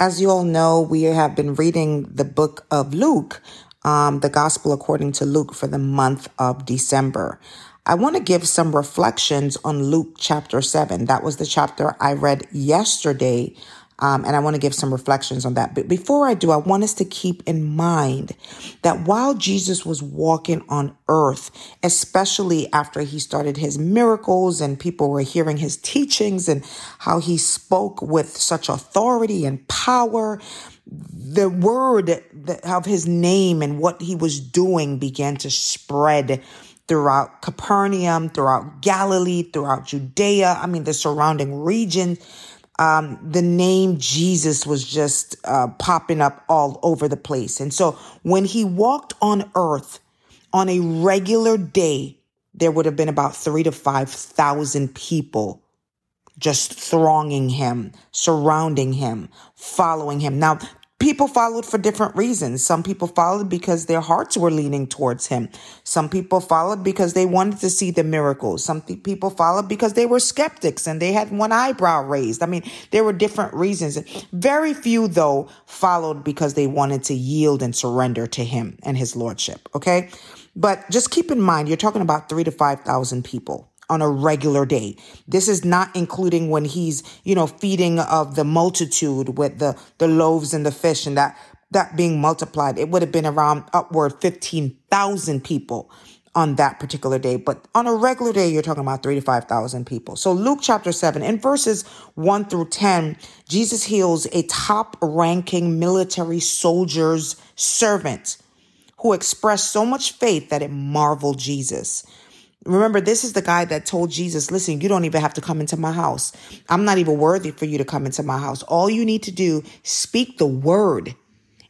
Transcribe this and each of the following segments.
As you all know, we have been reading the book of Luke, um, the gospel according to Luke for the month of December. I want to give some reflections on Luke chapter 7. That was the chapter I read yesterday um, and I want to give some reflections on that. But before I do, I want us to keep in mind that while Jesus was walking on earth, especially after he started his miracles and people were hearing his teachings and how he spoke with such authority and power, the word of his name and what he was doing began to spread throughout Capernaum, throughout Galilee, throughout Judea. I mean, the surrounding region um, the name Jesus was just uh, popping up all over the place. And so when he walked on earth on a regular day, there would have been about three to 5,000 people just thronging him, surrounding him, following him. Now, people followed for different reasons. Some people followed because their hearts were leaning towards him. Some people followed because they wanted to see the miracles. Some people followed because they were skeptics and they had one eyebrow raised. I mean, there were different reasons. Very few, though, followed because they wanted to yield and surrender to him and his lordship. Okay. But just keep in mind, you're talking about three to 5,000 people on a regular day. This is not including when he's, you know, feeding of the multitude with the, the loaves and the fish and that, that being multiplied. It would have been around upward 15,000 people on that particular day. But on a regular day, you're talking about three to 5,000 people. So Luke chapter seven in verses one through 10, Jesus heals a top ranking military soldier's servant who expressed so much faith that it marveled Jesus. Remember, this is the guy that told Jesus, listen, you don't even have to come into my house. I'm not even worthy for you to come into my house. All you need to do, speak the word.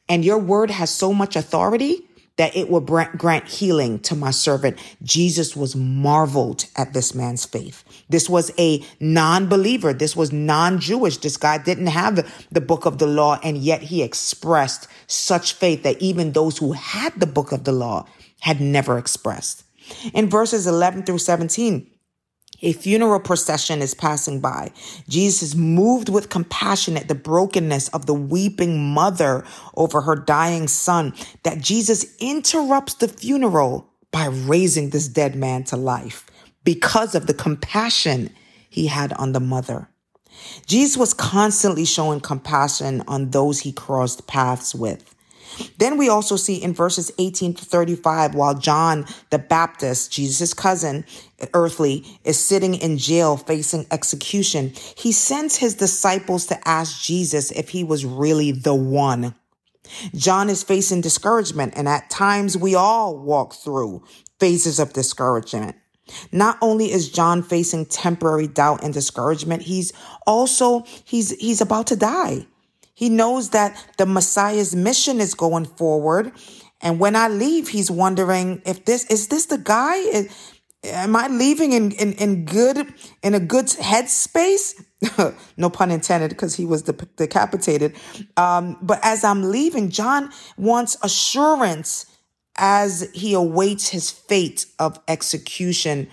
And your word has so much authority that it will grant healing to my servant. Jesus was marveled at this man's faith. This was a non-believer. This was non-Jewish. This guy didn't have the book of the law, and yet he expressed such faith that even those who had the book of the law had never expressed. In verses 11 through 17, a funeral procession is passing by. Jesus is moved with compassion at the brokenness of the weeping mother over her dying son, that Jesus interrupts the funeral by raising this dead man to life because of the compassion he had on the mother. Jesus was constantly showing compassion on those he crossed paths with. Then we also see in verses 18 to 35, while John the Baptist, Jesus' cousin, earthly, is sitting in jail facing execution, he sends his disciples to ask Jesus if he was really the one. John is facing discouragement, and at times we all walk through phases of discouragement. Not only is John facing temporary doubt and discouragement, he's also he's he's about to die. He knows that the Messiah's mission is going forward. And when I leave, he's wondering if this is this the guy? Am I leaving in, in, in good in a good headspace? no pun intended, because he was decapitated. Um, but as I'm leaving, John wants assurance as he awaits his fate of execution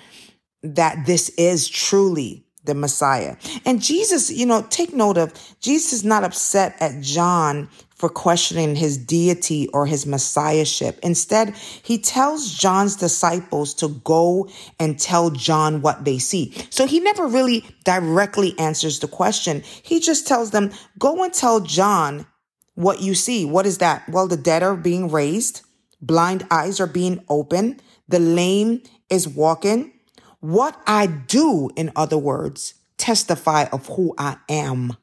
that this is truly the Messiah. And Jesus, you know, take note of Jesus is not upset at John for questioning his deity or his messiahship. Instead, he tells John's disciples to go and tell John what they see. So he never really directly answers the question. He just tells them, go and tell John what you see. What is that? Well, the dead are being raised. Blind eyes are being opened. The lame is walking what I do, in other words, testify of who I am.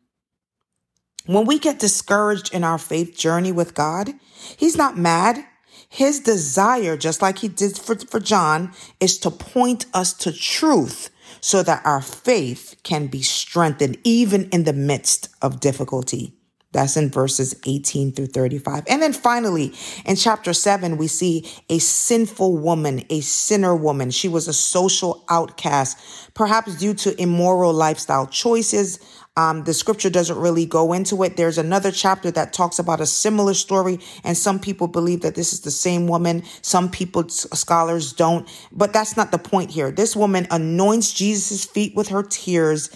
When we get discouraged in our faith journey with God, He's not mad. His desire, just like He did for, for John, is to point us to truth so that our faith can be strengthened even in the midst of difficulty. That's in verses 18 through 35. And then finally, in chapter 7, we see a sinful woman, a sinner woman. She was a social outcast, perhaps due to immoral lifestyle choices. Um, the scripture doesn't really go into it. There's another chapter that talks about a similar story, and some people believe that this is the same woman. Some people, scholars, don't. But that's not the point here. This woman anoints Jesus' feet with her tears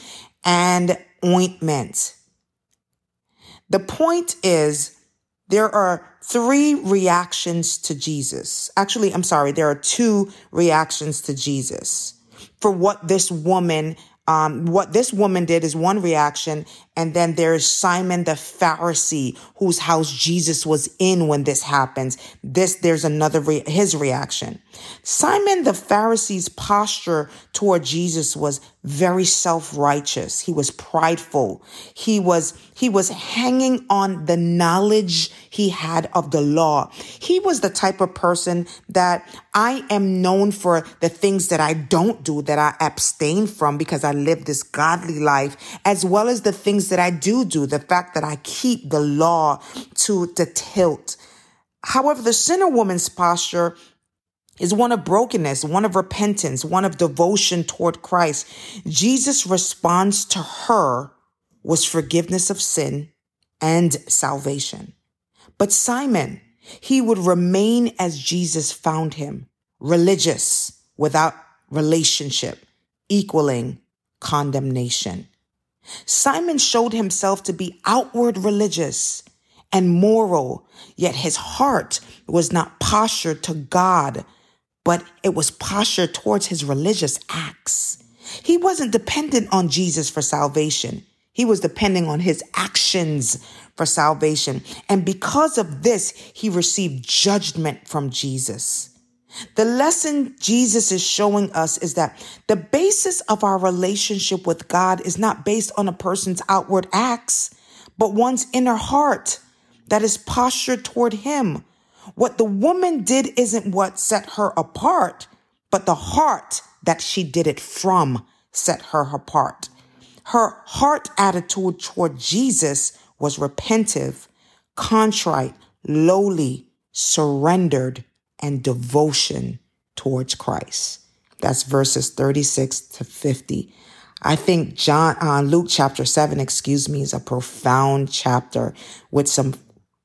and ointment. The point is, there are three reactions to Jesus. Actually, I'm sorry, there are two reactions to Jesus for what this woman um, what this woman did is one reaction. And then there's Simon the Pharisee, whose house Jesus was in when this happens. This, there's another, re- his reaction. Simon the Pharisee's posture toward Jesus was very self-righteous. He was prideful. He was, he was hanging on the knowledge he had of the law. He was the type of person that I am known for the things that I don't do, that I abstain from because I live this godly life, as well as the things that I do do, the fact that I keep the law to the tilt. However, the sinner woman's posture is one of brokenness, one of repentance, one of devotion toward Christ. Jesus' response to her was forgiveness of sin and salvation. But Simon, he would remain as Jesus found him, religious without relationship, equaling condemnation. Simon showed himself to be outward religious and moral, yet his heart was not postured to God but it was postured towards his religious acts. He wasn't dependent on Jesus for salvation. He was depending on his actions for salvation. And because of this, he received judgment from Jesus. The lesson Jesus is showing us is that the basis of our relationship with God is not based on a person's outward acts, but one's inner heart that is postured toward him what the woman did isn't what set her apart, but the heart that she did it from set her apart. Her heart attitude toward Jesus was repentive, contrite, lowly, surrendered, and devotion towards Christ. That's verses 36 to 50. I think John, uh, Luke chapter 7, excuse me, is a profound chapter with some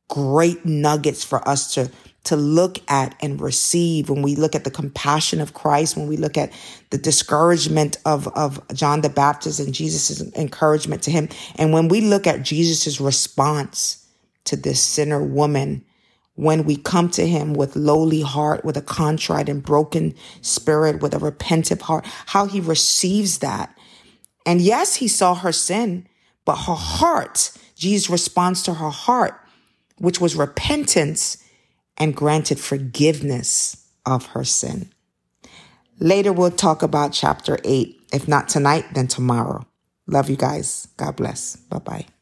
great nuggets for us to to look at and receive when we look at the compassion of Christ, when we look at the discouragement of, of John the Baptist and Jesus' encouragement to him. And when we look at Jesus' response to this sinner woman, when we come to him with lowly heart, with a contrite and broken spirit, with a repentant heart, how he receives that. And yes, he saw her sin, but her heart, Jesus' response to her heart which was repentance, and granted forgiveness of her sin. Later, we'll talk about chapter 8. If not tonight, then tomorrow. Love you guys. God bless. Bye bye.